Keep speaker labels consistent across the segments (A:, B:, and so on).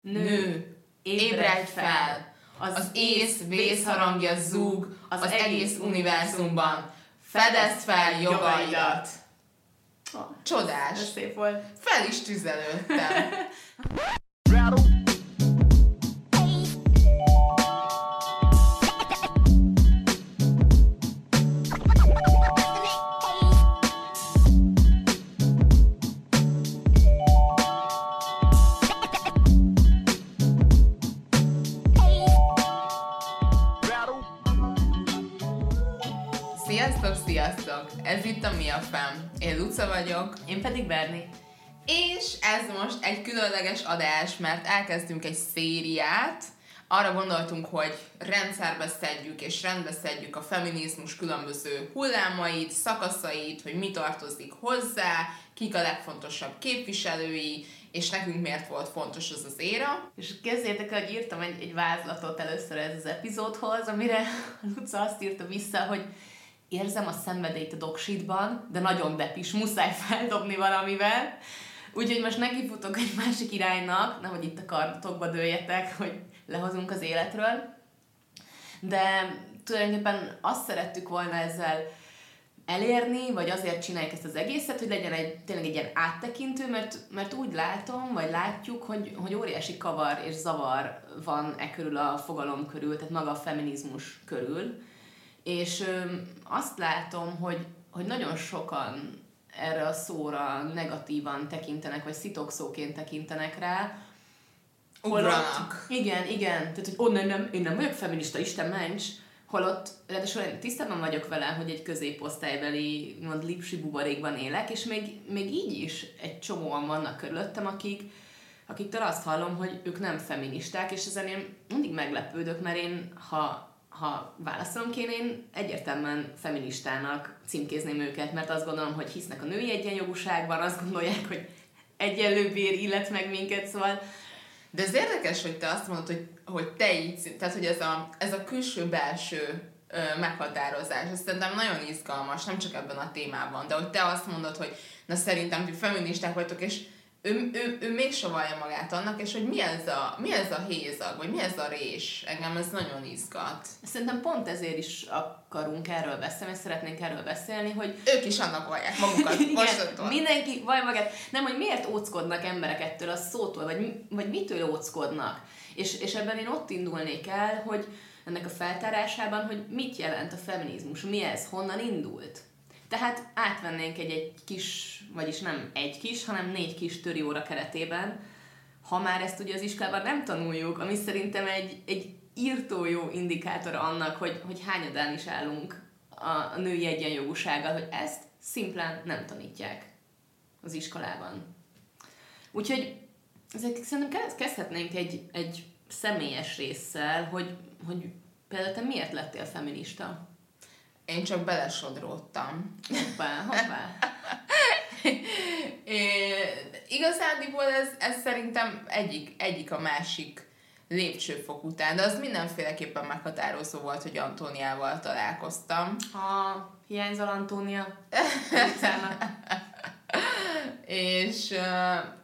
A: Nő, ébredj fel! Az ész vészharangja zúg az, az egész univerzumban. Fedezd fel jogaidat! Csodás!
B: Ez szép volt.
A: Fel is tüzelődtem. Fem. Én Luca vagyok,
B: Én pedig Berni.
A: és ez most egy különleges adás, mert elkezdtünk egy szériát. Arra gondoltunk, hogy rendszerbe szedjük és rendbe szedjük a feminizmus különböző hullámait, szakaszait, hogy mi tartozik hozzá, kik a legfontosabb képviselői, és nekünk miért volt fontos az az éra.
B: És kezdjétek, hogy írtam egy, egy vázlatot először ez az epizódhoz, amire Luca azt írta vissza, hogy érzem a szenvedélyt a doksitban, de nagyon depis, muszáj feldobni valamivel. Úgyhogy most nekifutok egy másik iránynak, nehogy itt a kardatokba dőljetek, hogy lehozunk az életről. De tulajdonképpen azt szerettük volna ezzel elérni, vagy azért csináljuk ezt az egészet, hogy legyen egy, tényleg egy ilyen áttekintő, mert, mert úgy látom, vagy látjuk, hogy, hogy óriási kavar és zavar van e körül a fogalom körül, tehát maga a feminizmus körül. És azt látom, hogy, hogy nagyon sokan erre a szóra negatívan tekintenek, vagy szitokszóként tekintenek rá,
A: Ugranak.
B: igen, igen. Tehát, hogy onnan nem, én nem vagyok feminista, Isten ments, holott ráadásul én tisztában vagyok vele, hogy egy középosztálybeli, mond lipsi buborékban élek, és még, még így is egy csomóan vannak körülöttem, akik, akiktől azt hallom, hogy ők nem feministák, és ezen én mindig meglepődök, mert én, ha, ha válaszolom kéne, én egyértelműen feministának címkézném őket, mert azt gondolom, hogy hisznek a női egyenjogúságban, azt gondolják, hogy egyenlő bér illet meg minket, szóval
A: De ez érdekes, hogy te azt mondod, hogy, hogy te így, tehát hogy ez a, ez a külső-belső meghatározás, ez szerintem nagyon izgalmas, nem csak ebben a témában, de hogy te azt mondod, hogy na szerintem ti feministák vagytok, és ő, ő, ő még savalja magát annak, és hogy mi ez, a, mi ez a hézag, vagy mi ez a rés, engem ez nagyon izgat.
B: Szerintem pont ezért is akarunk erről beszélni, és szeretnénk erről beszélni, hogy
A: Ők is annak vallják magukat, mostantól.
B: mindenki vaj magát, nem, hogy miért óckodnak emberek ettől a szótól, vagy, vagy mitől óckodnak. És, és ebben én ott indulnék el, hogy ennek a feltárásában, hogy mit jelent a feminizmus, mi ez, honnan indult. Tehát átvennénk egy, egy kis, vagyis nem egy kis, hanem négy kis töri óra keretében, ha már ezt ugye az iskolában nem tanuljuk, ami szerintem egy, egy írtó jó indikátor annak, hogy, hogy hányadán is állunk a, a női egyenjogúsággal, hogy ezt szimplán nem tanítják az iskolában. Úgyhogy ezek szerintem kezd- kezdhetnénk egy, egy személyes résszel, hogy, hogy például te miért lettél feminista?
A: Én csak belesodródtam.
B: Hoppá, hoppá.
A: É, igazándiból ez, ez szerintem egyik, egyik a másik lépcsőfok után, de az mindenféleképpen meghatározó volt, hogy Antóniával találkoztam.
B: Ha hiányzol Antónia,
A: és,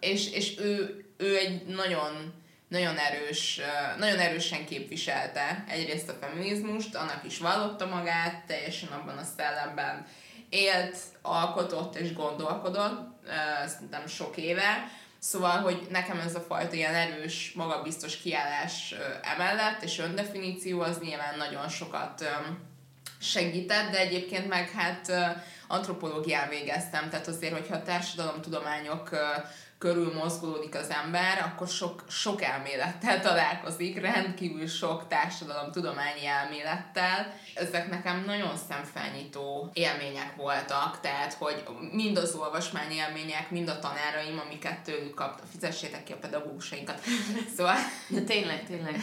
A: és, és ő, ő egy nagyon, nagyon erős, nagyon erősen képviselte egyrészt a feminizmust, annak is vallotta magát, teljesen abban a szellemben élt, alkotott és gondolkodott, szerintem sok éve, Szóval, hogy nekem ez a fajta ilyen erős, magabiztos kiállás emellett, és öndefiníció az nyilván nagyon sokat segített, de egyébként meg hát antropológián végeztem, tehát azért, hogyha a társadalomtudományok körül mozgolódik az ember, akkor sok, sok elmélettel találkozik, rendkívül sok társadalomtudományi elmélettel. Ezek nekem nagyon szemfelnyitó élmények voltak, tehát, hogy mind az olvasmány élmények, mind a tanáraim, amiket tőlük kaptam, fizessétek ki a pedagógusainkat. Szóval
B: De tényleg, tényleg.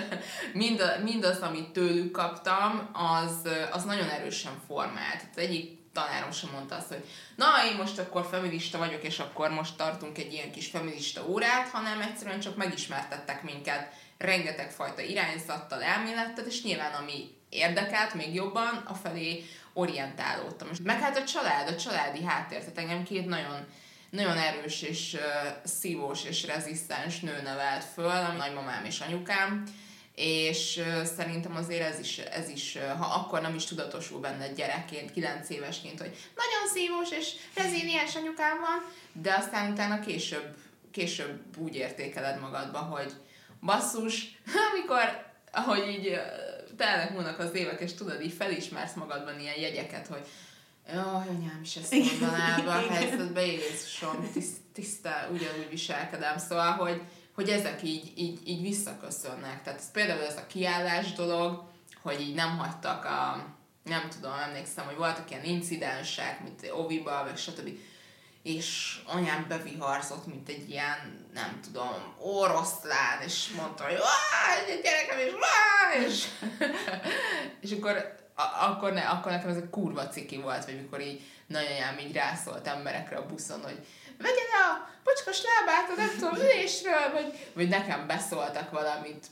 A: mind, a, mindaz, amit tőlük kaptam, az, az nagyon erősen formált. Az egyik tanárom sem mondta azt, hogy na, én most akkor feminista vagyok, és akkor most tartunk egy ilyen kis feminista órát, hanem egyszerűen csak megismertettek minket rengeteg fajta irányzattal, elmélettel, és nyilván ami érdekelt még jobban, afelé orientálódtam. Meg hát a család, a családi háttér, tehát engem két nagyon nagyon erős és uh, szívós és rezisztens nő nevelt föl, a nagymamám és anyukám, és szerintem azért ez is, ez is ha akkor nem is tudatosul benne gyerekként, 9 évesként, hogy nagyon szívós és reziliens anyukám van, de aztán utána később, később úgy értékeled magadba, hogy basszus, amikor, ahogy így telnek múlnak az évek, és tudod, így felismersz magadban ilyen jegyeket, hogy Jaj, anyám is ezt mondaná be a helyzetbe, Jézusom, tiszt, tiszta, ugyanúgy viselkedem. Szóval, hogy, hogy ezek így, így, így visszaköszönnek. Tehát ez például ez a kiállás dolog, hogy így nem hagytak a, nem tudom, emlékszem, hogy voltak ilyen incidensek, mint Oviba, meg stb. És anyám beviharzott, mint egy ilyen, nem tudom, oroszlán, és mondta, hogy gyerekem, és, és, és akkor akkor, ne, akkor nekem ez a kurva ciki volt, vagy mikor így nagyanyám így rászólt emberekre a buszon, hogy vegye le a bocskos lábát a nem tudom, ülésről, vagy, vagy nekem beszóltak valamit,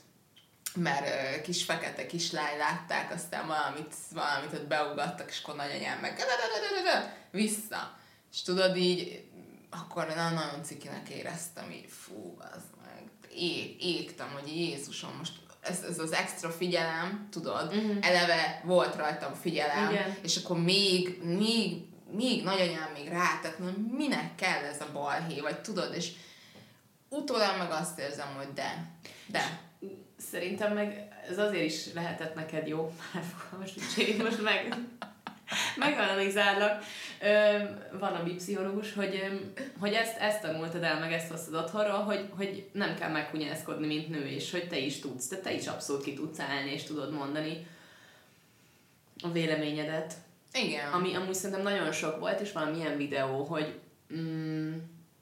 A: mert kis fekete kislány látták, aztán valamit, valamit ott beugattak, és akkor nagyanyám meg vissza. És tudod így, akkor na, nagyon cikinek éreztem, így fú, az meg ég, égtem, hogy Jézusom, most ez, ez az extra figyelem, tudod, uh-huh. eleve volt rajtam figyelem, Igen. és akkor még, még, még nagyanyám még rá, tehát minek kell ez a balhé, vagy tudod, és utólag meg azt érzem, hogy de, de.
B: Szerintem meg ez azért is lehetett neked jó, most, most meg meganalizállak. Van a pszichológus, hogy, hogy ezt, ezt tanultad el, meg ezt hoztad otthonról, hogy, hogy nem kell meghunyászkodni, mint nő, és hogy te is tudsz, te, te is abszolút ki tudsz állni, és tudod mondani a véleményedet.
A: Igen.
B: Ami amúgy szerintem nagyon sok volt, és valamilyen videó, hogy mm,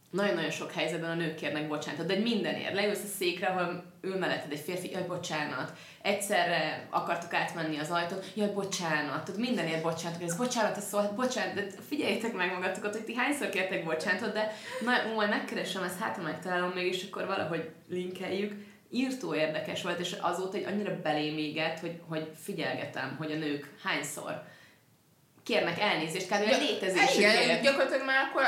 B: nagyon-nagyon sok helyzetben a nők kérnek bocsánatot, de mindenért. Leülsz a székre, ahol ül melletted egy férfi, jaj, bocsánat. Egyszerre akartuk átmenni az ajtót, jaj, bocsánat. Tudod, mindenért bocsánat, ez bocsánat, ez szólt, bocsánat, de figyeljétek meg magatokat, hogy ti hányszor kértek bocsánatot, de na, majd megkeresem, ezt hát megtalálom még, és akkor valahogy linkeljük. Írtó érdekes volt, és azóta egy annyira belém égett, hogy, hogy figyelgetem, hogy a nők hányszor kérnek elnézést kb. Ja, létezésükért.
A: Igen, gyakorlatilag már akkor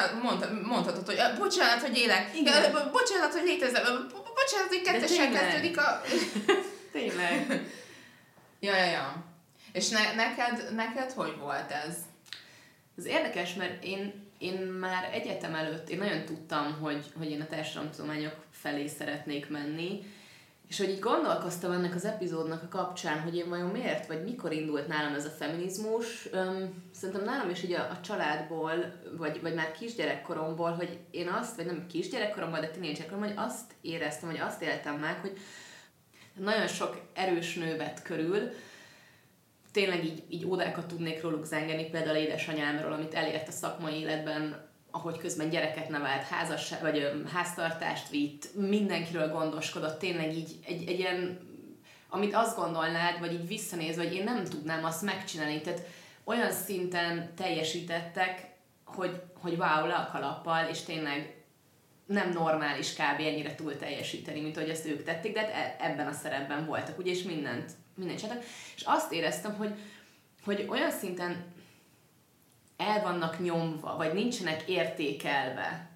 A: mondhatod, hogy bocsánat, hogy élek, igen. bocsánat, hogy létezem, bocsánat, hogy kettesen kezdődik a...
B: tényleg.
A: ja, ja, ja. És ne, neked, neked hogy volt ez?
B: Ez érdekes, mert én, én már egyetem előtt, én nagyon tudtam, hogy, hogy én a társadalomtudományok felé szeretnék menni, és hogy így gondolkoztam ennek az epizódnak a kapcsán, hogy én vajon miért, vagy mikor indult nálam ez a feminizmus. Öm, szerintem nálam is így a, a családból, vagy, vagy már kisgyerekkoromból, hogy én azt, vagy nem kisgyerekkoromból, de tínédzserkoromból, hogy azt éreztem, hogy azt éltem meg, hogy nagyon sok erős nő vett körül, tényleg így, így ódákat tudnék róluk zengeni, például édesanyámról, amit elért a szakmai életben ahogy közben gyereket nevelt, házas, vagy háztartást vitt, mindenkiről gondoskodott, tényleg így egy, egy ilyen, amit azt gondolnád, vagy így visszanéz, vagy én nem tudnám azt megcsinálni. Tehát olyan szinten teljesítettek, hogy, hogy wow, le a kalappal, és tényleg nem normális kb. ennyire túl teljesíteni, mint ahogy ezt ők tették, de hát e, ebben a szerepben voltak, ugye, és mindent, mindent csináltak. És azt éreztem, hogy, hogy olyan szinten el vannak nyomva, vagy nincsenek értékelve,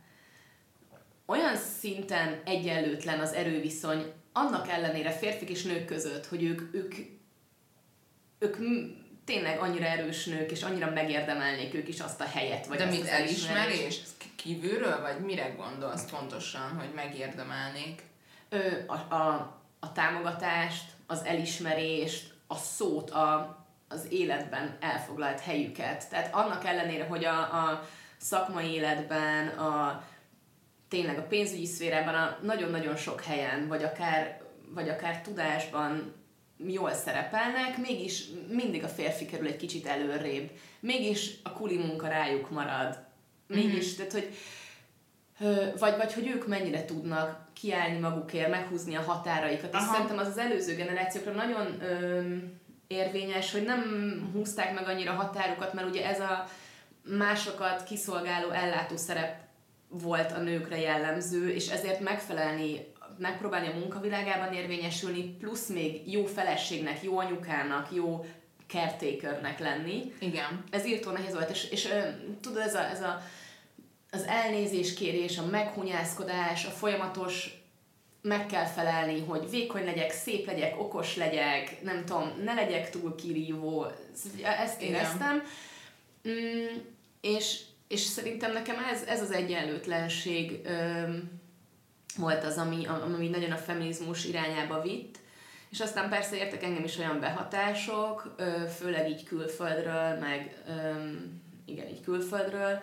B: olyan szinten egyenlőtlen az erőviszony, annak ellenére férfik és nők között, hogy ők, ők, ők tényleg annyira erős nők, és annyira megérdemelnék ők is azt a helyet.
A: Vagy De mit elismerés? Kívülről, vagy mire gondolsz pontosan, hogy megérdemelnék?
B: Ö, a, a, a támogatást, az elismerést, a szót, a, az életben elfoglalt helyüket. Tehát annak ellenére, hogy a, a szakmai életben, a tényleg a pénzügyi szférában, a nagyon-nagyon sok helyen, vagy akár, vagy akár tudásban jól szerepelnek, mégis mindig a férfi kerül egy kicsit előrébb. Mégis a kuli munka rájuk marad. Mégis, mm-hmm. tehát, hogy vagy, vagy hogy ők mennyire tudnak kiállni magukért, meghúzni a határaikat. Aha. És szerintem az az előző generációkra nagyon öm, érvényes, hogy nem húzták meg annyira határukat, mert ugye ez a másokat kiszolgáló ellátó szerep volt a nőkre jellemző, és ezért megfelelni, megpróbálni a munkavilágában érvényesülni, plusz még jó feleségnek, jó anyukának, jó caretakernek lenni.
A: Igen.
B: Ez írtó nehéz volt, és, és tudod, ez a, ez a az elnézéskérés, a meghunyászkodás, a folyamatos meg kell felelni, hogy vékony legyek, szép legyek, okos legyek, nem tudom, ne legyek túl kirívó, ezt éreztem. Mm, és, és szerintem nekem ez, ez az egyenlőtlenség öm, volt az, ami, ami nagyon a feminizmus irányába vitt, és aztán persze értek engem is olyan behatások, főleg így külföldről, meg igen, így külföldről,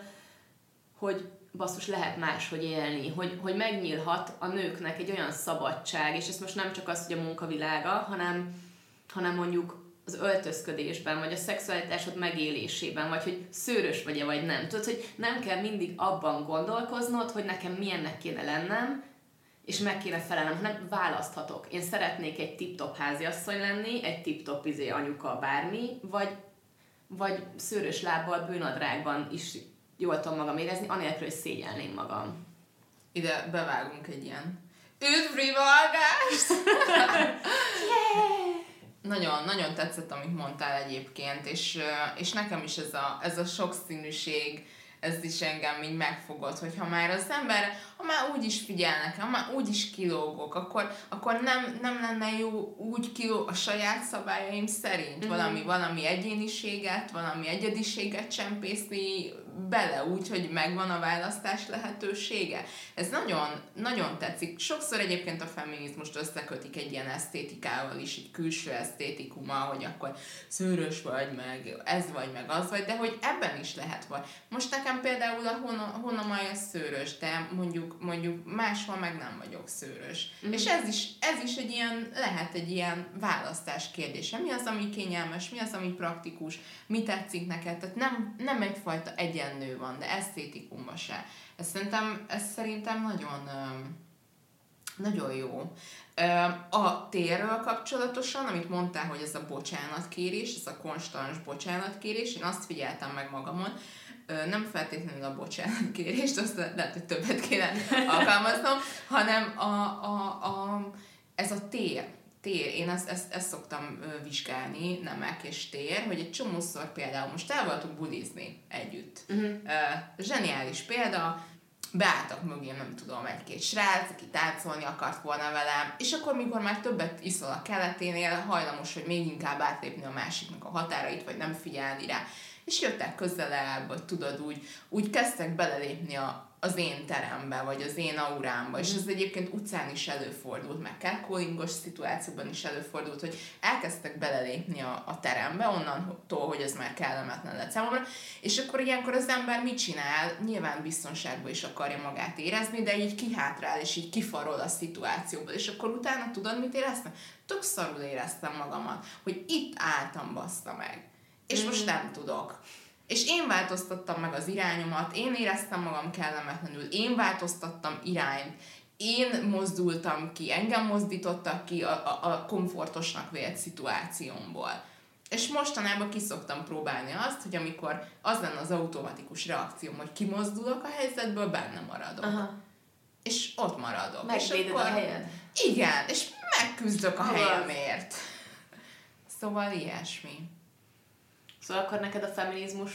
B: hogy basszus lehet máshogy élni, hogy, hogy megnyílhat a nőknek egy olyan szabadság, és ez most nem csak az, hogy a munkavilága, hanem, hanem mondjuk az öltözködésben, vagy a szexualitásod megélésében, vagy hogy szőrös vagy-e, vagy nem. Tudod, hogy nem kell mindig abban gondolkoznod, hogy nekem milyennek kéne lennem, és meg kéne felelnem, hanem választhatok. Én szeretnék egy tip-top háziasszony lenni, egy tip-top izé anyuka bármi, vagy, vagy szőrös lábbal, bőnadrágban is jól tudom magam érezni, anélkül, hogy szégyelném magam.
A: Ide bevágunk egy ilyen üdvrivalgást! yeah! Nagyon, nagyon tetszett, amit mondtál egyébként, és, és nekem is ez a, ez a sokszínűség, ez is engem így megfogott, hogy ha már az ember, ha már úgy is figyelnek, ha már úgy is kilógok, akkor, akkor nem, nem lenne jó úgy kiló a saját szabályaim szerint mm-hmm. valami, valami egyéniséget, valami egyediséget csempészni bele úgy, hogy megvan a választás lehetősége. Ez nagyon, nagyon tetszik. Sokszor egyébként a feminizmust összekötik egy ilyen esztétikával is, egy külső esztétikuma, hogy akkor szőrös vagy, meg ez vagy, meg az vagy, de hogy ebben is lehet vagy. Most nekem például a honamaja szőrös, de mondjuk, mondjuk máshol meg nem vagyok szőrös. Mm. És ez is, ez is egy ilyen, lehet egy ilyen választás kérdése. Mi az, ami kényelmes, mi az, ami praktikus, mi tetszik neked. Tehát nem, nem egyfajta egyen nő van, de esztétikumban se. Ez szerintem, ez szerintem nagyon, nagyon jó. A térről kapcsolatosan, amit mondtál, hogy ez a bocsánatkérés, ez a konstans bocsánatkérés, én azt figyeltem meg magamon, nem feltétlenül a bocsánatkérést, azt lehet, hogy többet kéne alkalmaznom, hanem a, a, a, ez a tér tér, én ezt, ezt, ezt szoktam vizsgálni, nemek és tér, hogy egy csomószor például most el voltunk budizni együtt. Uh-huh. Zseniális példa, beálltak mögé, nem tudom, egy-két srác, aki táncolni akart volna velem, és akkor, mikor már többet iszol a keleténél, hajlamos, hogy még inkább átlépni a másiknak a határait, vagy nem figyelni rá. És jöttek közelebb, vagy tudod, úgy, úgy kezdtek belelépni a, az én terembe, vagy az én aurámba, és ez egyébként utcán is előfordult, meg catcallingos szituációban is előfordult, hogy elkezdtek belelépni a, a terembe, onnantól, hogy ez már kellemetlen lett számomra, és akkor ilyenkor az ember mit csinál? Nyilván biztonságban is akarja magát érezni, de így kihátrál, és így kifarol a szituációból, és akkor utána tudod, mit éreztem? Tök szarul éreztem magamat, hogy itt álltam, baszta meg. És mm. most nem tudok. És én változtattam meg az irányomat, én éreztem magam kellemetlenül, én változtattam irányt, én mozdultam ki, engem mozdítottak ki a, a, a komfortosnak vélt szituációmból. És mostanában kiszoktam próbálni azt, hogy amikor az lenne az automatikus reakcióm, hogy kimozdulok a helyzetből, benne maradok. Aha. És ott maradok.
B: Megvéded és akkor, a helyed?
A: Igen, és megküzdök a helyemért. Szóval ilyesmi.
B: Szóval akkor neked a feminizmus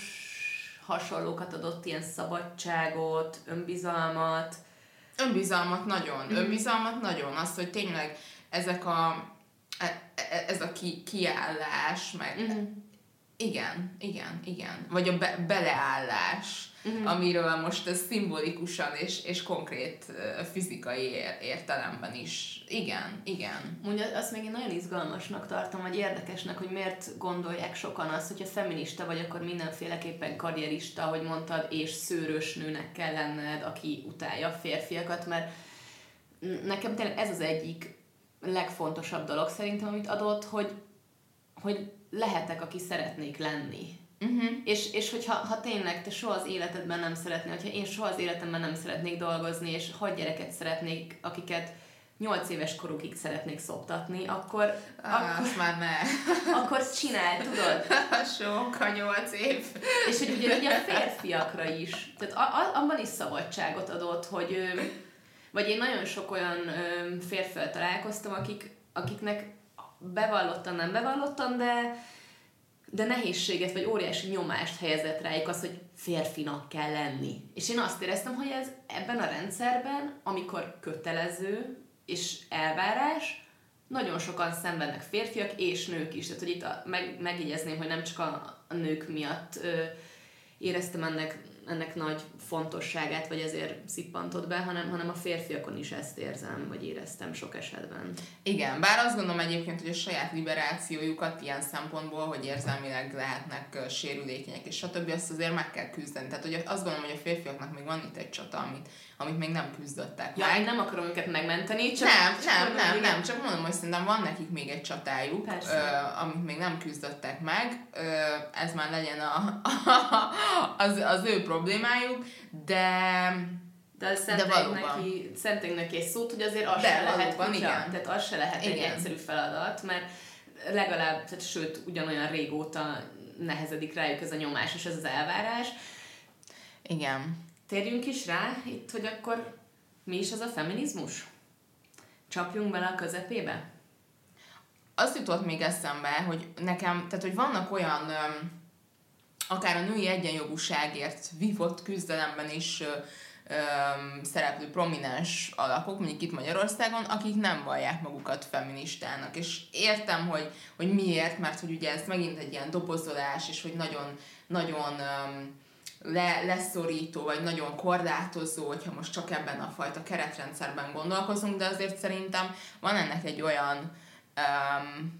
B: hasonlókat adott, ilyen szabadságot, önbizalmat?
A: Önbizalmat nagyon, mm. önbizalmat nagyon. Azt, hogy tényleg ezek a, e, e, ez a ki, kiállás, meg mm. Igen, igen, igen. Vagy a be, beleállás uh-huh. amiről most ez szimbolikusan és, és konkrét fizikai értelemben is. Igen, igen.
B: Mondja, azt még én nagyon izgalmasnak tartom, vagy érdekesnek, hogy miért gondolják sokan azt, hogyha feminista vagy, akkor mindenféleképpen karrierista, ahogy mondtad, és szőrös nőnek kell lenned, aki utálja a férfiakat, mert nekem tényleg ez az egyik legfontosabb dolog szerintem, amit adott, hogy, hogy lehetek, aki szeretnék lenni. Uh-huh. És, és hogyha ha tényleg te soha az életedben nem szeretnél, hogyha én soha az életemben nem szeretnék dolgozni, és hat gyereket szeretnék, akiket nyolc éves korukig szeretnék szoptatni, akkor...
A: Ah, akkor már ne.
B: akkor csinál, tudod?
A: Sok a nyolc év.
B: És hogy ugye, ugye a férfiakra is. Tehát a, a, abban is szabadságot adott, hogy... Vagy én nagyon sok olyan férfivel találkoztam, akik, akiknek bevallottan, nem bevallottan, de de nehézséget vagy óriási nyomást helyezett rájuk az, hogy férfinak kell lenni. És én azt éreztem, hogy ez ebben a rendszerben, amikor kötelező és elvárás, nagyon sokan szenvednek férfiak és nők is. Tehát, hogy itt a, meg, megjegyezném, hogy nem csak a, a nők miatt ö, éreztem ennek ennek nagy fontosságát, vagy ezért szippantott be, hanem, hanem a férfiakon is ezt érzem, vagy éreztem sok esetben.
A: Igen, bár azt gondolom egyébként, hogy a saját liberációjukat ilyen szempontból, hogy érzelmileg lehetnek sérülékenyek, és stb. azt azért meg kell küzdeni. Tehát hogy azt gondolom, hogy a férfiaknak még van itt egy csata, amit, amit még nem küzdöttek
B: ja, meg. én nem akarom őket megmenteni,
A: csak... Nem, csak nem, nem, nem, nem, csak mondom, hogy szerintem van nekik még egy csatájuk, ö, amit még nem küzdöttek meg, ö, ez már legyen a, az, az ő problémájuk, de
B: de szentünk neki, szentünk neki egy szót, hogy azért az de se lehet kutya, igen. tehát az se lehet igen. egy egyszerű feladat, mert legalább, tehát sőt, ugyanolyan régóta nehezedik rájuk ez a nyomás és ez az elvárás.
A: Igen.
B: Térjünk is rá itt, hogy akkor mi is az a feminizmus? Csapjunk bele a közepébe?
A: Azt jutott még eszembe, hogy nekem, tehát hogy vannak olyan akár a női egyenjogúságért vívott küzdelemben is szereplő prominens alakok, mondjuk itt Magyarországon, akik nem vallják magukat feministának. És értem, hogy, hogy miért, mert hogy ugye ez megint egy ilyen dobozolás, és hogy nagyon, nagyon um, le, leszorító, vagy nagyon korlátozó, hogyha most csak ebben a fajta keretrendszerben gondolkozunk, de azért szerintem van ennek egy olyan um,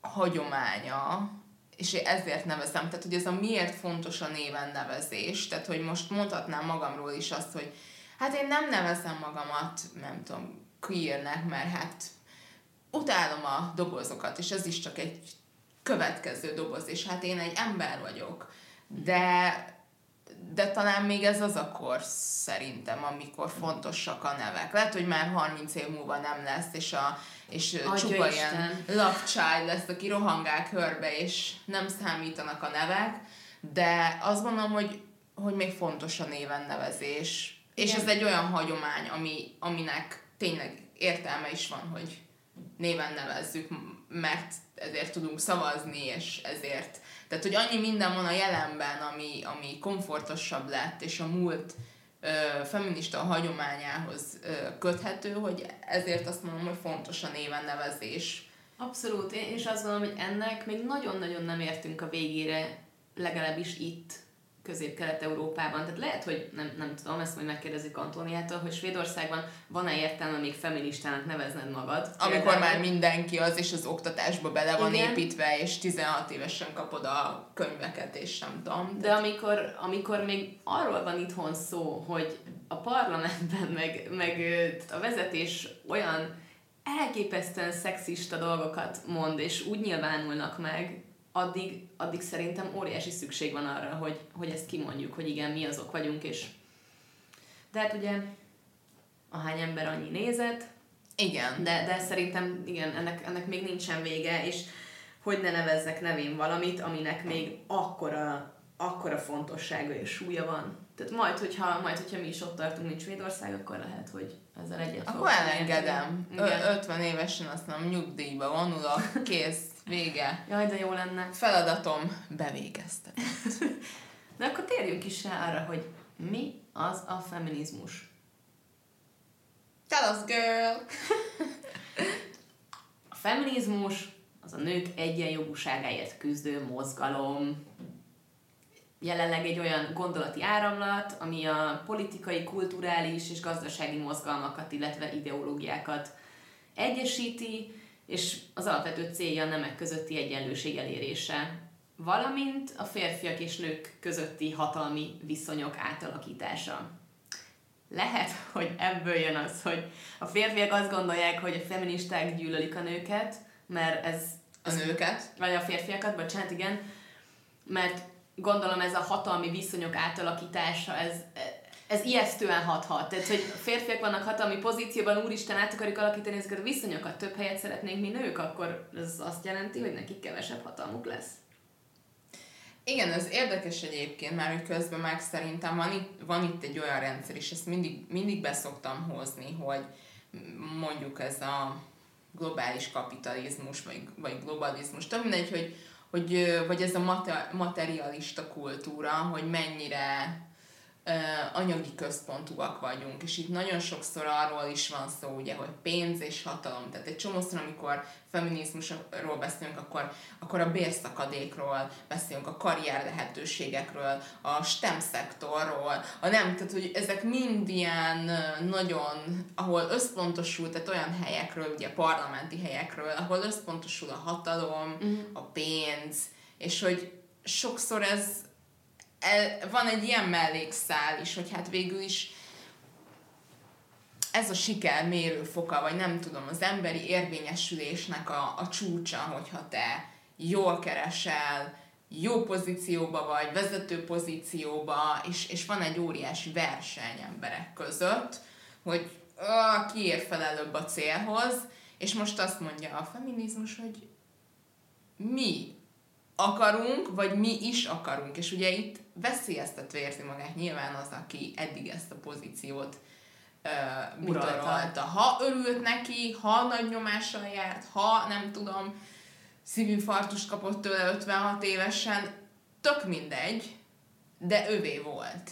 A: hagyománya, és ezért nevezem, tehát hogy ez a miért fontos a néven nevezés, tehát hogy most mondhatnám magamról is azt, hogy hát én nem nevezem magamat, nem tudom, queernek, mert hát utálom a dobozokat, és ez is csak egy következő doboz, és hát én egy ember vagyok, de de talán még ez az a kor szerintem, amikor fontosak a nevek. Lehet, hogy már 30 év múlva nem lesz, és a és Adja csupa Isten. ilyen love child lesz, aki rohangál körbe, és nem számítanak a nevek, de azt gondolom, hogy, hogy még fontos a néven nevezés. Igen. És ez egy olyan hagyomány, ami, aminek tényleg értelme is van, hogy néven nevezzük, mert ezért tudunk szavazni, és ezért. Tehát, hogy annyi minden van a jelenben, ami, ami komfortosabb lett, és a múlt feminista hagyományához köthető, hogy ezért azt mondom, hogy fontos a néven nevezés.
B: Abszolút, én is azt gondolom, hogy ennek még nagyon-nagyon nem értünk a végére, legalábbis itt Közép-Kelet-Európában. Tehát lehet, hogy nem, nem tudom, ezt majd megkérdezik Antóniától, hogy Svédországban van-e értelme még feministának nevezned magad?
A: Amikor például... már mindenki az, és az oktatásba bele van Igen. építve, és 16 évesen kapod a könyveket, és nem tudom.
B: De amikor, amikor még arról van itthon szó, hogy a parlamentben, meg, meg a vezetés olyan elképesztően szexista dolgokat mond, és úgy nyilvánulnak meg, addig, addig szerintem óriási szükség van arra, hogy, hogy ezt kimondjuk, hogy igen, mi azok vagyunk, és de hát ugye ahány ember annyi nézet,
A: igen.
B: De, de szerintem igen, ennek, ennek még nincsen vége, és hogy ne nevezzek nevén valamit, aminek még akkora, akkora fontossága és súlya van. Tehát majd, hogyha, majd, hogyha mi is ott tartunk, mint Svédország, akkor lehet, hogy ezzel egyet
A: Akkor elengedem. Ö- 50 évesen azt nem nyugdíjba vonulok, kész. Vége.
B: Jaj, de jó lenne.
A: Feladatom bevégeztetett.
B: de akkor térjünk is rá arra, hogy mi az a feminizmus.
A: Tell us, girl!
B: a feminizmus az a nők egyenjogúságáért küzdő mozgalom. Jelenleg egy olyan gondolati áramlat, ami a politikai, kulturális és gazdasági mozgalmakat, illetve ideológiákat egyesíti, és az alapvető célja a nemek közötti egyenlőség elérése, valamint a férfiak és nők közötti hatalmi viszonyok átalakítása. Lehet, hogy ebből jön az, hogy a férfiak azt gondolják, hogy a feministák gyűlölik a nőket, mert ez...
A: A nőket?
B: Vagy a férfiakat, bocsánat, igen. Mert gondolom ez a hatalmi viszonyok átalakítása, ez, ez ijesztően hathat. Tehát, hogy férfiak vannak hatalmi pozícióban, úristen, át akarjuk alakítani ezeket a viszonyokat, több helyet szeretnénk mi nők, akkor ez azt jelenti, hogy nekik kevesebb hatalmuk lesz.
A: Igen, ez érdekes egyébként, már hogy közben meg szerintem van itt, van itt egy olyan rendszer, és ezt mindig, mindig beszoktam hozni, hogy mondjuk ez a globális kapitalizmus, vagy, vagy globalizmus, több mindegy, hogy, hogy, vagy ez a materialista kultúra, hogy mennyire anyagi központúak vagyunk, és itt nagyon sokszor arról is van szó, ugye, hogy pénz és hatalom. Tehát egy csomószor, amikor feminizmusról beszélünk, akkor, akkor a bérszakadékról beszélünk, a karrier lehetőségekről, a STEM szektorról, a nem, tehát hogy ezek mind ilyen nagyon, ahol összpontosul, tehát olyan helyekről, ugye parlamenti helyekről, ahol összpontosul a hatalom, uh-huh. a pénz, és hogy sokszor ez van egy ilyen mellékszál is, hogy hát végül is ez a siker mérőfoka, vagy nem tudom, az emberi érvényesülésnek a, a csúcsa, hogyha te jól keresel, jó pozícióba vagy, vezető pozícióba, és, és van egy óriási verseny emberek között, hogy uh, ki ér fel előbb a célhoz, és most azt mondja a feminizmus, hogy mi akarunk, vagy mi is akarunk. És ugye itt veszélyeztetve érzi magát nyilván az, aki eddig ezt a pozíciót uh, bitorolta. Ha örült neki, ha nagy nyomással járt, ha nem tudom, szívinfarktust kapott tőle 56 évesen, tök mindegy, de övé volt.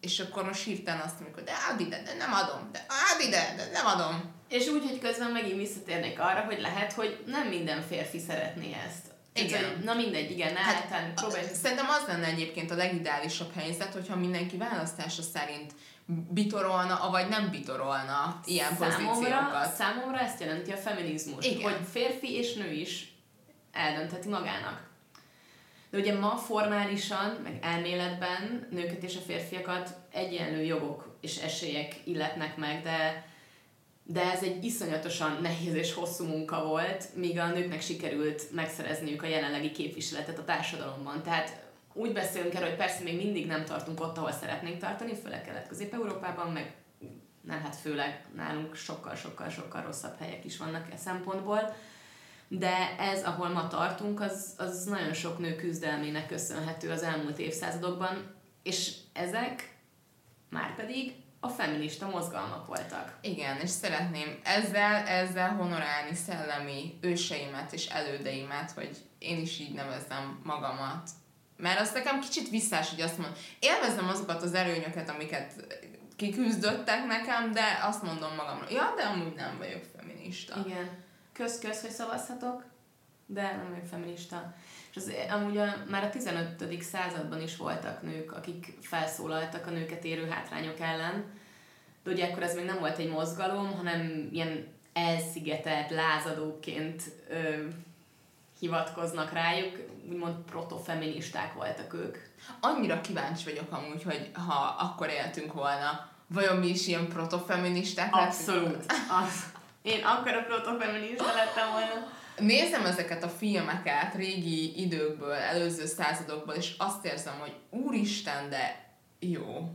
A: És akkor most hirtelen azt mondjuk, hogy de add ide, de nem adom, de add ide, de nem adom.
B: És úgy, hogy közben megint visszatérnék arra, hogy lehet, hogy nem minden férfi szeretné ezt. Igen. Na mindegy, igen, hát,
A: próbálj. Szerintem az lenne egyébként a legideálisabb helyzet, hogyha mindenki választása szerint bitorolna, vagy nem bitorolna ilyen számomra, pozíciókat.
B: Számomra ezt jelenti a feminizmus, Igen. hogy férfi és nő is eldöntheti magának. De ugye ma formálisan, meg elméletben nőket és a férfiakat egyenlő jogok és esélyek illetnek meg, de de ez egy iszonyatosan nehéz és hosszú munka volt, míg a nőknek sikerült megszerezniük a jelenlegi képviseletet a társadalomban. Tehát úgy beszélünk erről, hogy persze még mindig nem tartunk ott, ahol szeretnénk tartani, főleg Kelet-Közép-Európában, meg nem, hát főleg nálunk sokkal-sokkal-sokkal rosszabb helyek is vannak e szempontból, de ez, ahol ma tartunk, az, az nagyon sok nő küzdelmének köszönhető az elmúlt évszázadokban, és ezek már pedig a feminista mozgalmak voltak.
A: Igen, és szeretném ezzel, ezzel honorálni szellemi őseimet és elődeimet, hogy én is így nevezem magamat. Mert azt nekem kicsit visszás, hogy azt mondom, élvezem azokat az erőnyöket, amiket kiküzdöttek nekem, de azt mondom magamra, ja, de amúgy nem vagyok feminista.
B: Igen. Kösz-kösz, hogy szavazhatok, de nem vagyok feminista. És az, amúgy a, már a 15. században is voltak nők, akik felszólaltak a nőket érő hátrányok ellen, de ugye akkor ez még nem volt egy mozgalom, hanem ilyen elszigetelt lázadóként ö, hivatkoznak rájuk, úgymond protofeministák voltak ők.
A: Annyira kíváncsi vagyok amúgy, hogy ha akkor éltünk volna, vajon mi is ilyen protofeministák
B: Abszolút. Az. Én akkor a protofeminista lettem volna.
A: Nézem ezeket a filmeket régi időkből, előző századokból, és azt érzem, hogy úristen, de jó,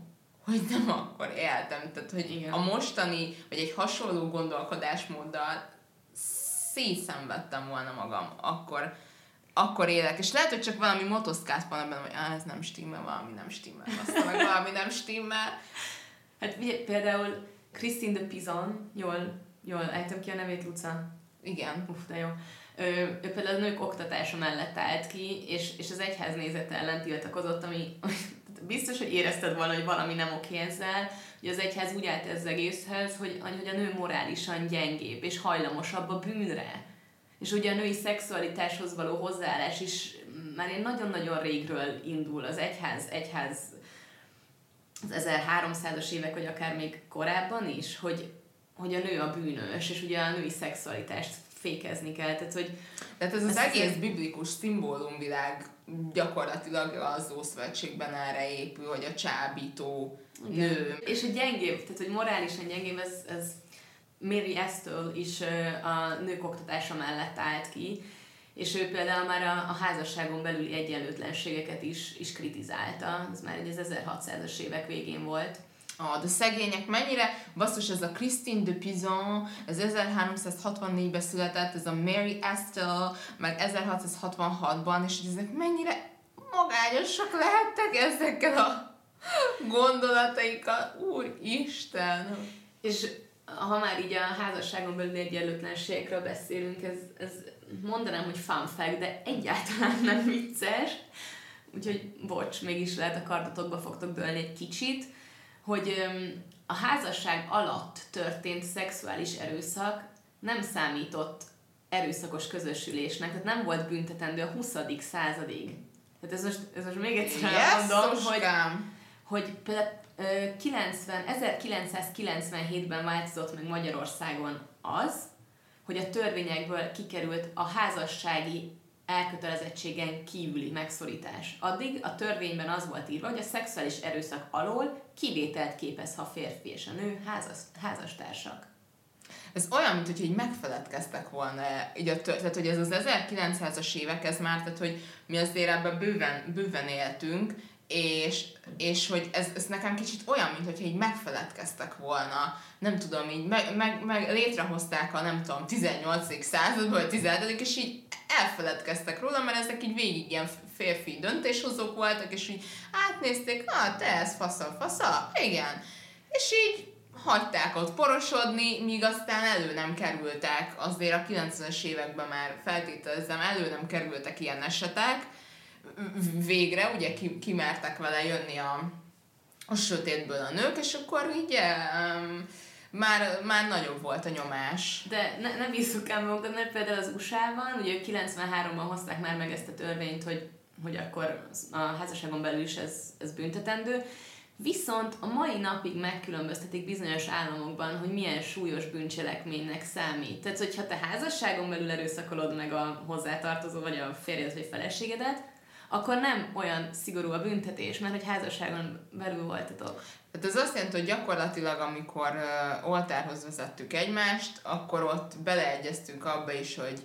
A: hogy nem akkor éltem. Tehát, hogy Igen. a mostani, vagy egy hasonló gondolkodásmóddal szészenvedtem volna magam, akkor, akkor élek. És lehet, hogy csak valami motoszkász van ebben, hogy ah, ez nem stimmel, valami nem stimmel, aztán meg valami nem stimmel.
B: Hát például Christine de Pizan, jól, jól ejtem ki a nevét, Luca?
A: Igen.
B: Uf, de jó. Ő, ő például a nők oktatása mellett állt ki, és, és az egyház nézete ellen tiltakozott, ami biztos, hogy érezted volna, hogy valami nem oké ezzel, hogy az egyház úgy állt ez egészhez, hogy, hogy a nő morálisan gyengébb és hajlamosabb a bűnre. És ugye a női szexualitáshoz való hozzáállás is már én nagyon-nagyon régről indul az egyház, egyház az 1300-as évek, vagy akár még korábban is, hogy, hogy a nő a bűnös, és ugye a női szexualitást fékezni kell. Tehát, hogy
A: Tehát ez az egész az biblikus szimbólumvilág gyakorlatilag az Ószövetségben erre épül, hogy a csábító Igen. nő.
B: És a gyengébb, tehát hogy morálisan gyengébb, ez, ez Mary Estől is a nők oktatása mellett állt ki, és ő például már a, a házasságon belüli egyenlőtlenségeket is, is kritizálta, ez már az 1600-as évek végén volt.
A: Ah, de szegények mennyire, basszus, ez a Christine de Pizan, ez 1364-ben született, ez a Mary Estelle, meg 1666-ban, és ezek mennyire magányosak lehettek ezekkel a gondolataikkal, úristen!
B: És ha már így a házasságon belüli egyenlőtlenségekről beszélünk, ez, ez mondanám, hogy fun fact, de egyáltalán nem vicces. Úgyhogy bocs, mégis lehet a kardotokba fogtok dőlni egy kicsit, hogy a házasság alatt történt szexuális erőszak nem számított erőszakos közösülésnek, tehát nem volt büntetendő a 20. századig. Tehát ez most, ez most még egyszer yes, mondom, hogy, hogy például 90, 1997-ben változott meg Magyarországon az, hogy a törvényekből kikerült a házassági elkötelezettségen kívüli megszorítás. Addig a törvényben az volt írva, hogy a szexuális erőszak alól kivételt képez, ha férfi és a nő házas, házastársak.
A: Ez olyan, mint hogy így megfeledkeztek volna így a tört, tehát hogy ez az 1900-as évek, ez már, tehát hogy mi azért ebben bőven, bőven éltünk, és, és hogy ez, ez nekem kicsit olyan, mint hogyha így megfeledkeztek volna, nem tudom, így meg, meg, meg létrehozták a nem tudom, 18. században, vagy 17. és így elfeledkeztek róla, mert ezek így végig ilyen férfi döntéshozók voltak, és így átnézték, na, te ez fasza, fasza, igen. És így hagyták ott porosodni, míg aztán elő nem kerültek, azért a 90-es években már feltételezem, elő nem kerültek ilyen esetek, végre ugye ki, kimertek vele jönni a, a sötétből a nők, és akkor így már, már nagyobb volt a nyomás.
B: De ne, ne bízzuk el magunkat, mert például az USA-ban, ugye 93-ban hozták már meg ezt a törvényt, hogy, hogy akkor a házasságon belül is ez, ez büntetendő, Viszont a mai napig megkülönböztetik bizonyos államokban, hogy milyen súlyos bűncselekménynek számít. Tehát, hogyha te házasságon belül erőszakolod meg a hozzátartozó, vagy a férjed, vagy feleségedet, akkor nem olyan szigorú a büntetés, mert hogy házasságon belül voltatok.
A: Tehát ez azt jelenti, hogy gyakorlatilag, amikor uh, oltárhoz vezettük egymást, akkor ott beleegyeztünk abba is, hogy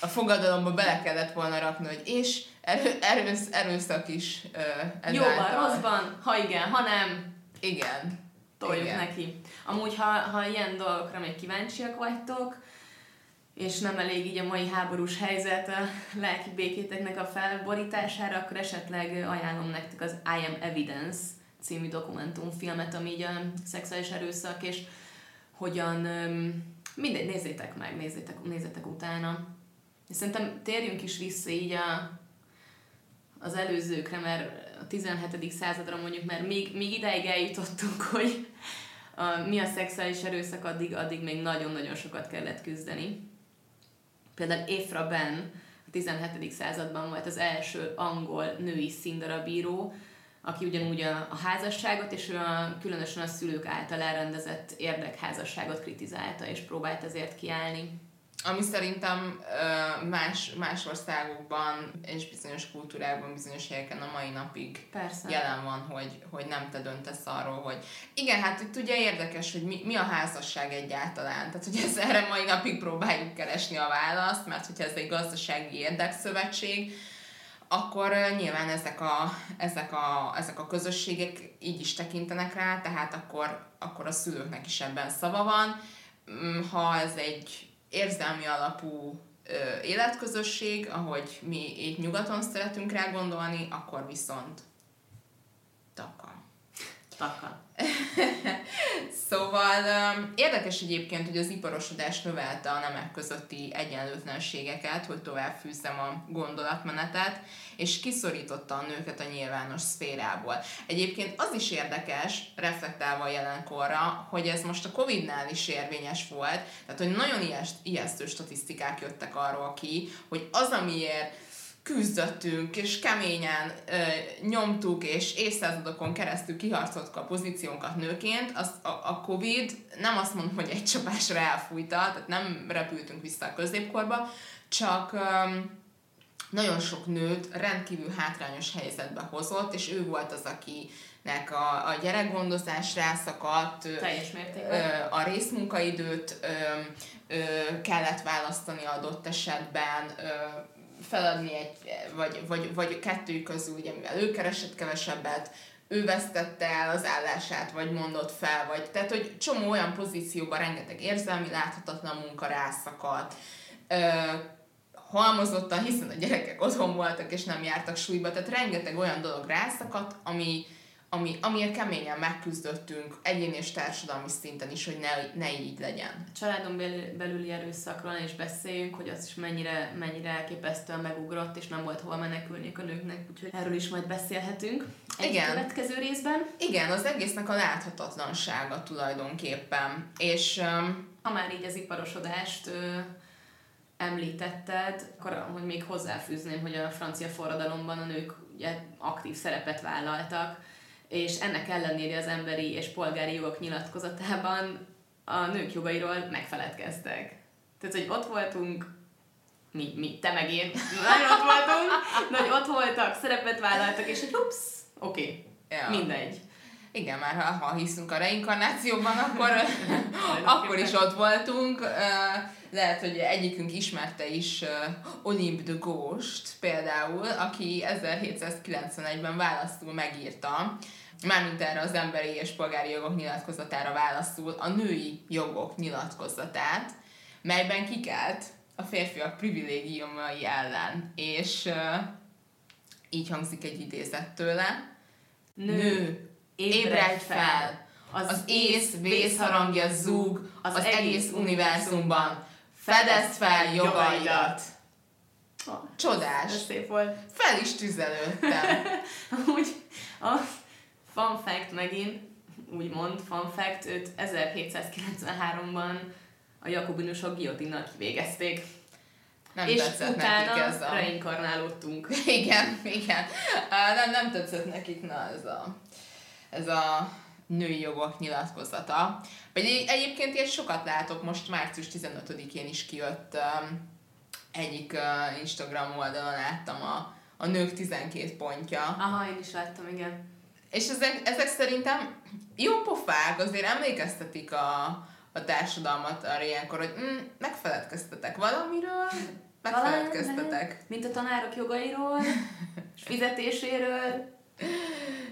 A: a fogadalomba bele kellett volna rakni, hogy és erő, erősz, erőszak is uh,
B: ezáltal. Jóban, rosszban, ha igen, ha nem.
A: Igen.
B: Toljuk igen. neki. Amúgy, ha, ha ilyen dolgokra még kíváncsiak vagytok, és nem elég így a mai háborús helyzet a lelki békéteknek a felborítására, akkor esetleg ajánlom nektek az I Am Evidence című dokumentumfilmet, ami így a szexuális erőszak, és hogyan, mindegy, nézzétek meg, nézzétek, nézzétek utána. És szerintem térjünk is vissza így a, az előzőkre, mert a 17. századra mondjuk, mert még, még ideig eljutottunk, hogy a, mi a szexuális erőszak, addig, addig még nagyon-nagyon sokat kellett küzdeni. Például Efra Ben a 17. században volt az első angol női színdarabíró, aki ugyanúgy a, a házasságot és a, különösen a szülők által elrendezett érdekházasságot kritizálta, és próbált ezért kiállni
A: ami szerintem más, más országokban és bizonyos kultúrákban, bizonyos helyeken a mai napig Persze. jelen van, hogy, hogy nem te döntesz arról, hogy igen, hát itt ugye érdekes, hogy mi, mi a házasság egyáltalán. Tehát, hogy ez erre mai napig próbáljuk keresni a választ, mert hogyha ez egy gazdasági érdekszövetség, akkor nyilván ezek a, ezek, a, ezek a közösségek így is tekintenek rá, tehát akkor, akkor a szülőknek is ebben szava van. Mm, ha ez egy érzelmi alapú ö, életközösség, ahogy mi itt nyugaton szeretünk rá gondolni, akkor viszont taka.
B: Taka.
A: szóval um, érdekes egyébként, hogy az iparosodás növelte a nemek közötti egyenlőtlenségeket, hogy tovább fűzzem a gondolatmenetet, és kiszorította a nőket a nyilvános szférából. Egyébként az is érdekes, reflektálva jelenkorra, hogy ez most a Covid-nál is érvényes volt, tehát hogy nagyon ijesztő statisztikák jöttek arról ki, hogy az, amiért küzdöttünk, és keményen ö, nyomtuk, és évszázadokon keresztül kiharcoltuk a pozíciónkat nőként, az, a, a Covid nem azt mondom, hogy egy csapásra elfújta, tehát nem repültünk vissza a középkorba, csak ö, nagyon sok nőt rendkívül hátrányos helyzetbe hozott, és ő volt az, akinek a, a gyerekgondozás rászakadt,
B: Teljes mértékben.
A: a részmunkaidőt ö, ö, kellett választani adott esetben, ö, feladni egy, vagy, vagy, vagy kettő közül, ugye, mivel ő keresett kevesebbet, ő vesztette el az állását, vagy mondott fel, vagy tehát, hogy csomó olyan pozícióban rengeteg érzelmi, láthatatlan munka rászakadt, ö, halmozottan, hiszen a gyerekek otthon voltak, és nem jártak súlyba, tehát rengeteg olyan dolog rászakadt, ami, ami, amiért keményen megküzdöttünk egyéni és társadalmi szinten is, hogy ne, ne így legyen.
B: A családon belüli erőszakról is beszéljünk, hogy az is mennyire, mennyire elképesztően megugrott, és nem volt hova menekülni a nőknek, úgyhogy erről is majd beszélhetünk. Egy Igen. következő részben.
A: Igen, az egésznek a láthatatlansága tulajdonképpen. És um,
B: ha már így az iparosodást ö, említetted, akkor hogy még hozzáfűzném, hogy a francia forradalomban a nők ugye aktív szerepet vállaltak, és ennek ellenére az emberi és polgári jogok nyilatkozatában a nők jogairól megfeledkeztek. Tehát, hogy ott voltunk, mi, mi, te meg én, nagyon ott voltunk, de hogy ott voltak, szerepet vállaltak, és hogy ups, oké, okay, ja. mindegy.
A: Igen, már ha, ha hiszünk a reinkarnációban, akkor, akkor is ott voltunk. Lehet, hogy egyikünk ismerte is Olympe de Gauche-t például, aki 1791-ben választul megírta, mármint erre az emberi és polgári jogok nyilatkozatára válaszul a női jogok nyilatkozatát, melyben kikelt a férfiak privilégiumai ellen, és így hangzik egy idézet tőle. Nő, Nő ébredj fel! Az, az ész vészharangja zúg az, az egész univerzumban. Fedezd fel jogaidat! Csodás!
B: Ez szép volt.
A: Fel is tüzelődtem.
B: Úgy a fun fact megint, úgymond fun fact, őt 1793-ban a jakobinusok giotinnal kivégezték. Nem és tetszett utána nekik ez a... reinkarnálódtunk.
A: Igen, igen. Nem, nem tetszett nekik, na ez a ez a női jogok nyilatkozata. Vagy egyébként én sokat látok, most március 15-én is kijött egyik Instagram oldalon láttam a, a nők 12 pontja.
B: Aha, én is láttam, igen.
A: És ezek, ezek szerintem jó pofák, azért emlékeztetik a, a társadalmat arra ilyenkor, hogy mm, megfeledkeztetek valamiről, megfeledkeztetek.
B: Mint a tanárok jogairól, és fizetéséről,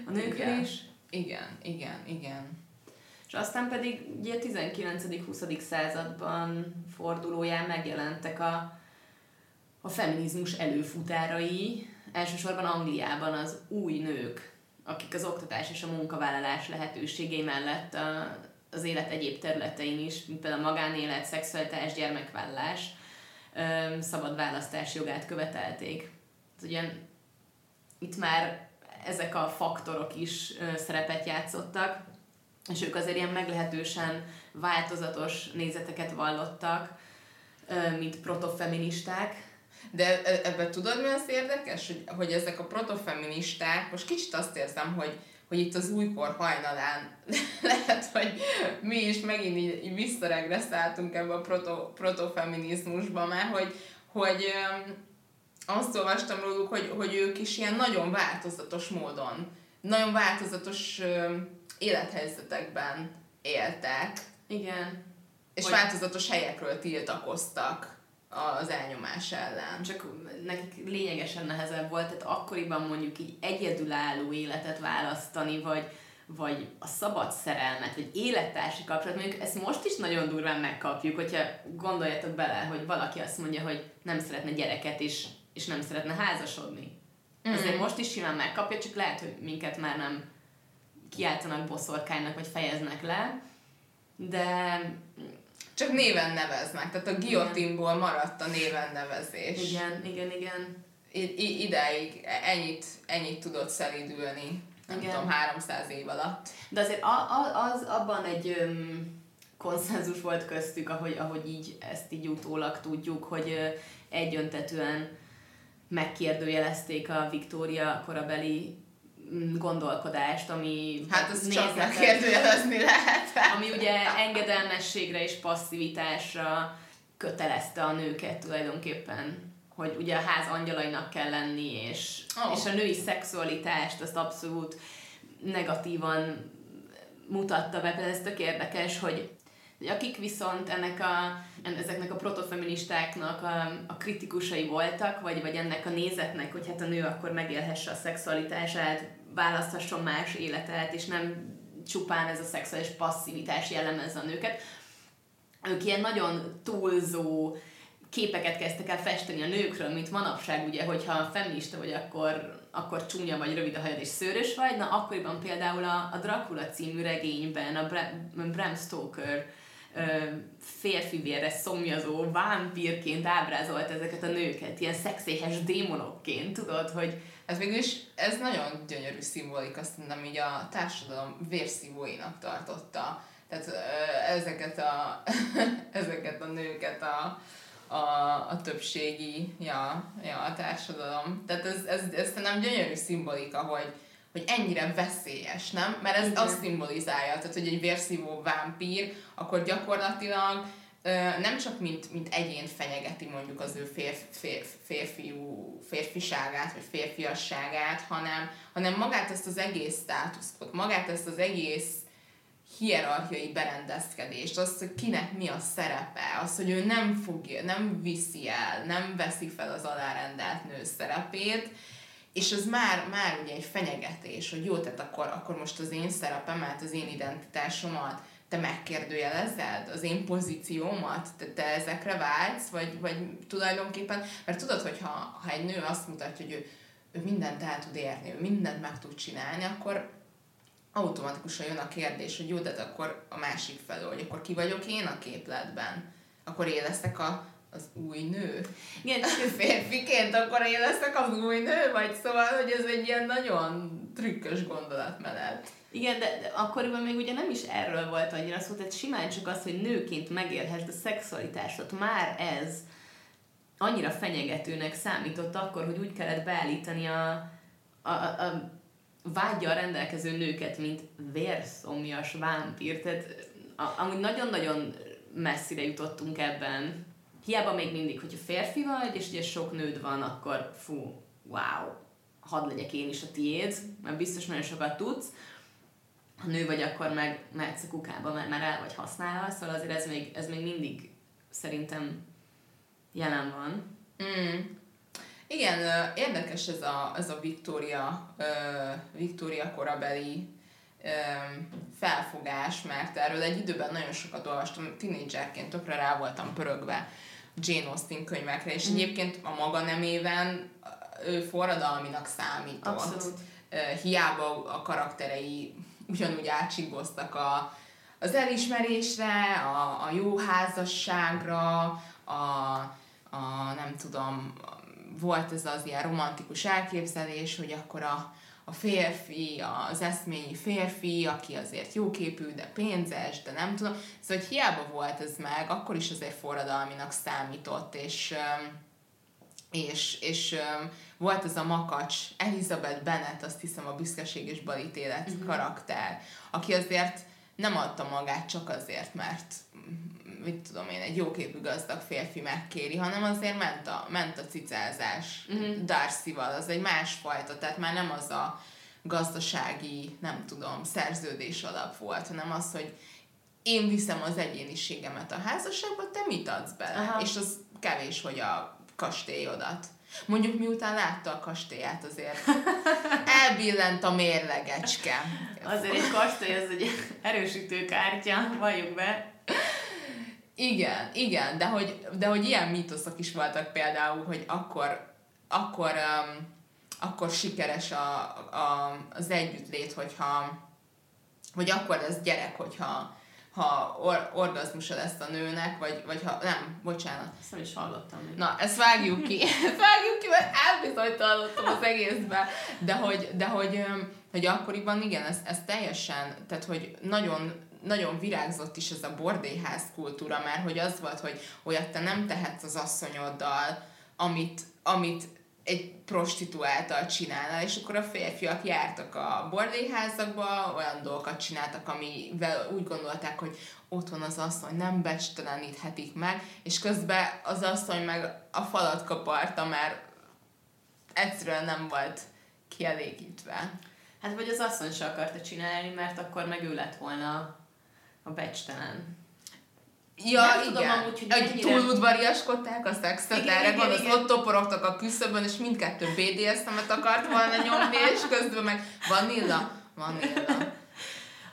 B: a nőkről is.
A: Igen, igen, igen.
B: És aztán pedig ugye 19-20. században fordulóján megjelentek a, a feminizmus előfutárai, elsősorban Angliában az új nők, akik az oktatás és a munkavállalás lehetőségei mellett a, az élet egyéb területein is, mint például a magánélet, szexualitás, gyermekvállás, szabad választás jogát követelték. Ugye itt már ezek a faktorok is szerepet játszottak, és ők azért ilyen meglehetősen változatos nézeteket vallottak, mint protofeministák.
A: De e, ebben tudod, mi az érdekes, hogy, hogy ezek a protofeministák, most kicsit azt érzem, hogy, hogy itt az újkor hajnalán lehet, hogy mi is megint így, így visszaregresszáltunk ebbe a proto, protofeminizmusba, mert hogy, hogy azt olvastam róluk, hogy, hogy ők is ilyen nagyon változatos módon, nagyon változatos élethelyzetekben éltek.
B: Igen.
A: És hogy... változatos helyekről tiltakoztak az elnyomás ellen.
B: Csak nekik lényegesen nehezebb volt, tehát akkoriban mondjuk így egyedülálló életet választani, vagy, vagy a szabad szerelmet, vagy élettársi kapcsolat, mondjuk ezt most is nagyon durván megkapjuk, hogyha gondoljatok bele, hogy valaki azt mondja, hogy nem szeretne gyereket, és és nem szeretne házasodni. Mm. Azért most is simán megkapja, csak lehet, hogy minket már nem kiáltanak boszorkánynak, vagy fejeznek le, de...
A: Csak néven neveznek, tehát a guillotinból maradt a néven nevezés.
B: Igen, igen, igen.
A: I- i- ideig ennyit, ennyit tudott szelidülni, nem igen. tudom, 300 év alatt.
B: De azért a, a, az abban egy öm, konszenzus volt köztük, ahogy, ahogy így ezt így utólag tudjuk, hogy ö, egyöntetően megkérdőjelezték a Viktória korabeli gondolkodást, ami
A: hát az csak megkérdőjelezni lehet.
B: ami ugye engedelmességre és passzivitásra kötelezte a nőket tulajdonképpen hogy ugye a ház angyalainak kell lenni, és, oh. és a női szexualitást azt abszolút negatívan mutatta be. Ez tök érdekes, hogy akik viszont ennek a, ezeknek a protofeministáknak a, a kritikusai voltak, vagy, vagy ennek a nézetnek, hogy hát a nő akkor megélhesse a szexualitását, választhasson más életet, és nem csupán ez a szexuális passzivitás jellemezze a nőket. Ők ilyen nagyon túlzó, képeket kezdtek el festeni a nőkről, mint manapság, ugye, hogyha feminista vagy, akkor, akkor csúnya vagy, rövid a hajad és szőrös vagy, na akkoriban például a, a Dracula című regényben a Bram, Bram Stoker férfi vérre szomjazó vámpírként ábrázolt ezeket a nőket, ilyen szexéhes démonokként, tudod, hogy
A: ez mégis, ez nagyon gyönyörű szimbolik, azt mondom, így a társadalom vérszívóinak tartotta. Tehát ezeket a, ezeket a nőket a, a, a többségi ja, ja, a társadalom. Tehát ez, ez, ez nem gyönyörű szimbolika, hogy, hogy ennyire veszélyes, nem? Mert ez azt szimbolizálja, tehát hogy egy vérszívó vámpír, akkor gyakorlatilag nem csak mint, mint egyén fenyegeti mondjuk az ő férf, férf, férfiú, férfiságát, vagy férfiasságát, hanem, hanem magát ezt az egész státuszkot, magát ezt az egész hierarchiai berendezkedést, azt, hogy kinek mi a szerepe, az, hogy ő nem fogja, nem viszi el, nem veszi fel az alárendelt nő szerepét, és ez már, már ugye egy fenyegetés, hogy jó, tehát akkor, akkor most az én szerepemet, az én identitásomat, te megkérdőjelezed az én pozíciómat, te, te ezekre vágysz, vagy, vagy tulajdonképpen, mert tudod, hogy ha, ha egy nő azt mutatja, hogy ő, ő mindent el tud érni, ő mindent meg tud csinálni, akkor automatikusan jön a kérdés, hogy jó, de akkor a másik felől, hogy akkor ki vagyok én a képletben? Akkor én leszek a, az új nő? Igen, férfiként akkor én leszek az új nő? Vagy szóval, hogy ez egy ilyen nagyon trükkös gondolatmenet.
B: Igen, de, akkoriban még ugye nem is erről volt annyira szó, tehát simán csak az, hogy nőként megélhessd a szexualitásot, már ez annyira fenyegetőnek számított akkor, hogy úgy kellett beállítani a, a, a, a vágyjal rendelkező nőket, mint vérszomjas vámpír. Tehát a, amúgy nagyon-nagyon messzire jutottunk ebben. Hiába még mindig, hogyha férfi vagy, és ugye sok nőd van, akkor fú, wow, hadd legyek én is a tiéd, mert biztos nagyon sokat tudsz. Ha nő vagy, akkor meg mehetsz a kukába, mert már el vagy használva, szóval azért ez még, ez még mindig szerintem jelen van.
A: Mm. Igen, érdekes ez a, ez a Victoria, Victoria korabeli felfogás, mert erről egy időben nagyon sokat olvastam, tínédzserként tökre rá voltam pörögve Jane Austen könyvekre, és mm. egyébként a maga nemében ő forradalminak számított. Abszolút. Hiába a karakterei ugyanúgy átsigoztak a, az elismerésre, a, a jó házasságra, a, a nem tudom, volt ez az ilyen romantikus elképzelés, hogy akkor a, a férfi, az eszményi férfi, aki azért jóképű, de pénzes, de nem tudom. Szóval, hogy hiába volt ez meg, akkor is azért forradalminak számított, és és, és volt ez a makacs Elizabeth Bennet, azt hiszem a büszkeség és balítélet uh-huh. karakter, aki azért nem adta magát csak azért, mert mit tudom én, egy jóképű gazdag férfi megkéri, hanem azért ment a, ment a cicázás uh-huh. Darcy-val, az egy másfajta, tehát már nem az a gazdasági, nem tudom, szerződés alap volt, hanem az, hogy én viszem az egyéniségemet a házasságba, te mit adsz bele? Aha. És az kevés, hogy a kastélyodat. Mondjuk miután látta a kastélyát azért elbillent a mérlegecske.
B: Azért egy kastély az egy erősítő kártya, valljuk be.
A: Igen, igen, de hogy, de hogy ilyen mítoszok is voltak például, hogy akkor, akkor, um, akkor sikeres a, a, az együttlét, hogyha, vagy akkor lesz gyerek, hogyha ha or, orgazmusa lesz a nőnek, vagy, vagy ha, nem, bocsánat.
B: Ezt nem is hallottam. Még.
A: Na, ezt vágjuk ki. ezt vágjuk ki, mert elbizonytalanodtam az egészbe. De hogy, de hogy, hogy akkoriban igen, ez, ez teljesen, tehát hogy nagyon, nagyon virágzott is ez a bordéház kultúra, mert hogy az volt, hogy olyat te nem tehetsz az asszonyoddal, amit, amit egy prostituáltal csinálna, és akkor a férfiak jártak a bordélyházakba, olyan dolgokat csináltak, amivel úgy gondolták, hogy otthon az asszony nem becsteleníthetik meg, és közben az asszony meg a falat kaparta, mert egyszerűen nem volt kielégítve.
B: Hát vagy az asszony se akarta csinálni, mert akkor meg ő lett volna a becstelen.
A: Ja, nem igen. tudom amúgy, hogy mennyire... Túludvariaskodták a szexet, erre van, az ott toporogtak a küszöbön, és mindkettő BDSM-et akart volna nyomni, és közben meg vanilla, vanilla.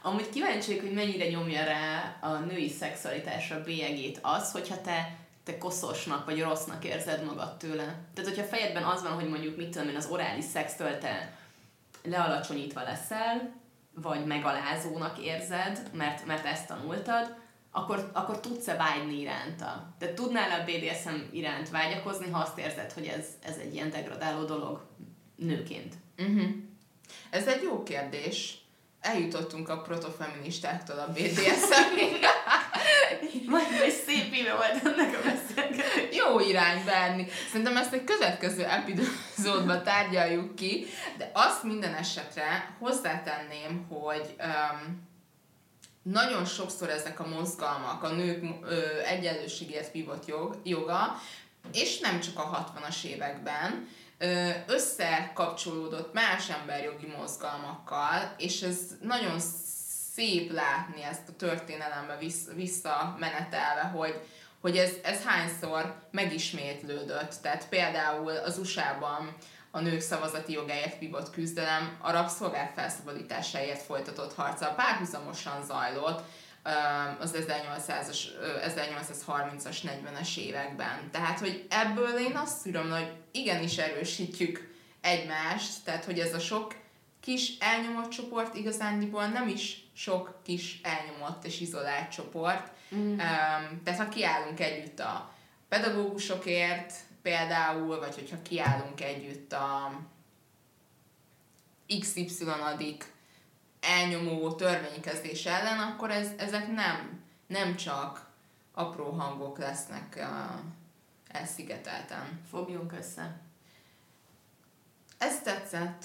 B: Amúgy kíváncsi hogy mennyire nyomja rá a női szexualitásra bélyegét az, hogyha te te koszosnak vagy rossznak érzed magad tőle. Tehát, hogyha fejedben az van, hogy mondjuk mit tudom én, az orális szextől te lealacsonyítva leszel, vagy megalázónak érzed, mert, mert ezt tanultad, akkor, akkor tudsz-e vágyni iránta? Tehát tudnál a BDSM iránt vágyakozni, ha azt érzed, hogy ez, ez egy ilyen degradáló dolog nőként?
A: Uh-huh. Ez egy jó kérdés. Eljutottunk a protofeministáktól a BDSM-ig.
B: Majd egy szép éve volt ennek a beszélgetés.
A: Jó irány benni. Szerintem ezt egy következő epizódban tárgyaljuk ki, de azt minden esetre hozzátenném, hogy um, nagyon sokszor ezek a mozgalmak, a nők ö, egyenlőségért vívott jog, joga, és nem csak a 60-as években, összekapcsolódott más emberjogi mozgalmakkal, és ez nagyon szép látni ezt a történelembe vissza, visszamenetelve, hogy, hogy ez, ez hányszor megismétlődött. Tehát például az USA-ban a nők szavazati jogáért vívott küzdelem a rabszolgák felszabadításáért folytatott harca párhuzamosan zajlott az 1800-as, 1830-as, 40-es években. Tehát, hogy ebből én azt tudom, hogy igenis erősítjük egymást, tehát, hogy ez a sok kis elnyomott csoport igazándiból nem is sok kis elnyomott és izolált csoport. Mm. tehát, ha kiállunk együtt a pedagógusokért, például, vagy hogyha kiállunk együtt a XY adik elnyomó törvénykezés ellen, akkor ez, ezek nem, nem csak apró hangok lesznek uh, elszigetelten.
B: Fogjunk össze.
A: Ez tetszett.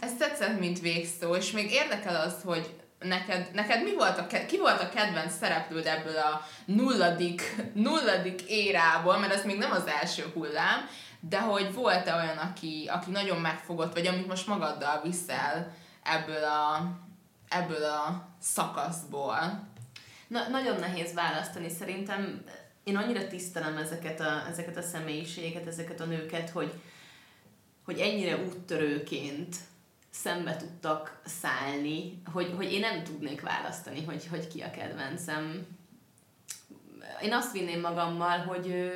A: Ez tetszett, mint végszó, és még érdekel az, hogy neked, neked mi volt a, ki volt a kedvenc szereplőd ebből a nulladik, nulladik érából, mert ez még nem az első hullám, de hogy volt-e olyan, aki, aki nagyon megfogott, vagy amit most magaddal viszel ebből a, ebből a szakaszból?
B: Na, nagyon nehéz választani. Szerintem én annyira tisztelem ezeket a, ezeket a személyiségeket, ezeket a nőket, hogy, hogy ennyire úttörőként szembe tudtak szállni, hogy, hogy én nem tudnék választani, hogy, hogy ki a kedvencem. Én azt vinném magammal, hogy,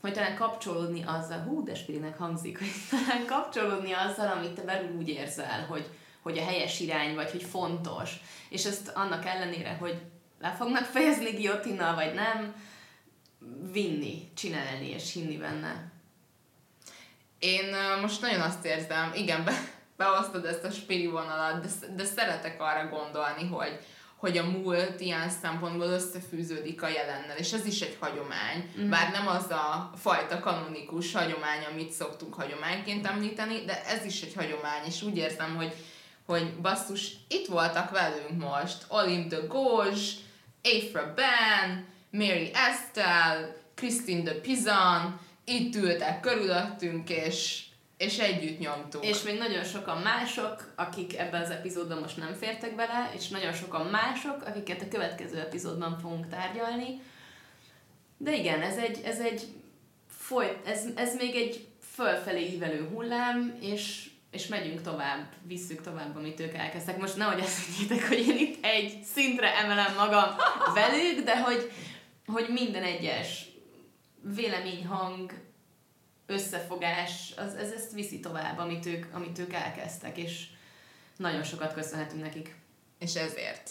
B: hogy talán kapcsolódni azzal, hú, de spirinek hangzik, hogy talán kapcsolódni azzal, amit te belül úgy érzel, hogy, hogy a helyes irány, vagy hogy fontos. És ezt annak ellenére, hogy le fognak fejezni giotinnal, vagy nem, vinni, csinálni és hinni benne.
A: Én most nagyon azt érzem, igen, be, beosztod ezt a spiri vonalat, de, de szeretek arra gondolni, hogy, hogy a múlt ilyen szempontból összefűződik a jelennel, és ez is egy hagyomány, mm. bár nem az a fajta kanonikus hagyomány, amit szoktunk hagyományként említeni, de ez is egy hagyomány, és úgy érzem, hogy, hogy basszus, itt voltak velünk most Olim de Gauche, Afra Ben, Mary Estelle, Christine de Pizan, itt ültek körülöttünk, és és együtt nyomtuk.
B: És még nagyon sokan mások, akik ebben az epizódban most nem fértek bele, és nagyon sokan mások, akiket a következő epizódban fogunk tárgyalni. De igen, ez egy, ez egy folyt, ez, ez még egy fölfelé ívelő hullám, és, és megyünk tovább, visszük tovább, amit ők elkezdtek. Most nehogy azt higgyétek, hogy én itt egy szintre emelem magam velük, de hogy, hogy minden egyes véleményhang, összefogás, az, ez ezt viszi tovább, amit ők, amit ők elkezdtek, és nagyon sokat köszönhetünk nekik.
A: És ezért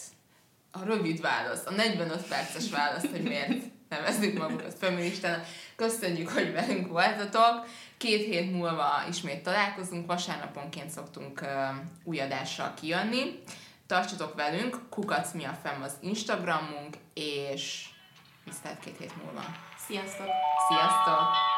A: a rövid válasz, a 45 perces válasz, hogy miért nevezzük magunkat feministának. Köszönjük, hogy velünk voltatok. Két hét múlva ismét találkozunk, vasárnaponként szoktunk uh, új adással kijönni. Tartsatok velünk, kukac mi a fenn az Instagramunk, és viszont két hét múlva.
B: Sziasztok!
A: Sziasztok!